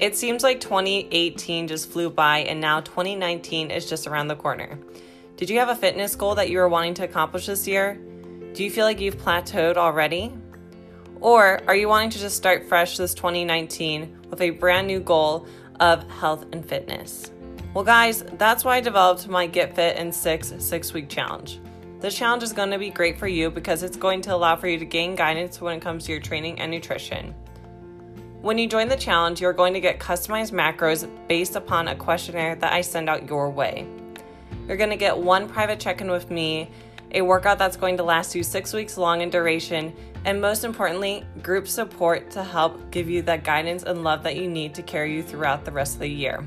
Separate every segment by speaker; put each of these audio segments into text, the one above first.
Speaker 1: It seems like 2018 just flew by and now 2019 is just around the corner. Did you have a fitness goal that you were wanting to accomplish this year? Do you feel like you've plateaued already? Or are you wanting to just start fresh this 2019 with a brand new goal of health and fitness? Well, guys, that's why I developed my Get Fit in 6 six week challenge. This challenge is going to be great for you because it's going to allow for you to gain guidance when it comes to your training and nutrition. When you join the challenge, you're going to get customized macros based upon a questionnaire that I send out your way. You're going to get one private check in with me, a workout that's going to last you six weeks long in duration, and most importantly, group support to help give you that guidance and love that you need to carry you throughout the rest of the year.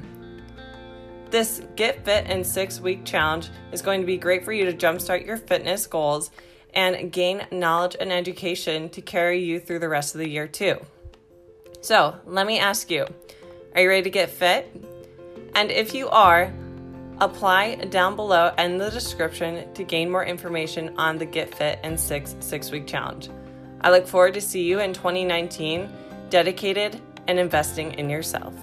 Speaker 1: This Get Fit in Six Week Challenge is going to be great for you to jumpstart your fitness goals and gain knowledge and education to carry you through the rest of the year, too. So, let me ask you are you ready to get fit? And if you are, apply down below in the description to gain more information on the Get Fit in 6 6 week challenge. I look forward to see you in 2019 dedicated and investing in yourself.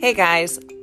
Speaker 1: Hey guys,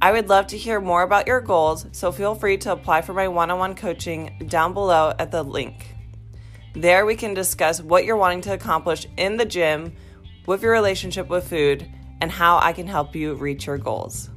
Speaker 1: I would love to hear more about your goals, so feel free to apply for my one on one coaching down below at the link. There, we can discuss what you're wanting to accomplish in the gym, with your relationship with food, and how I can help you reach your goals.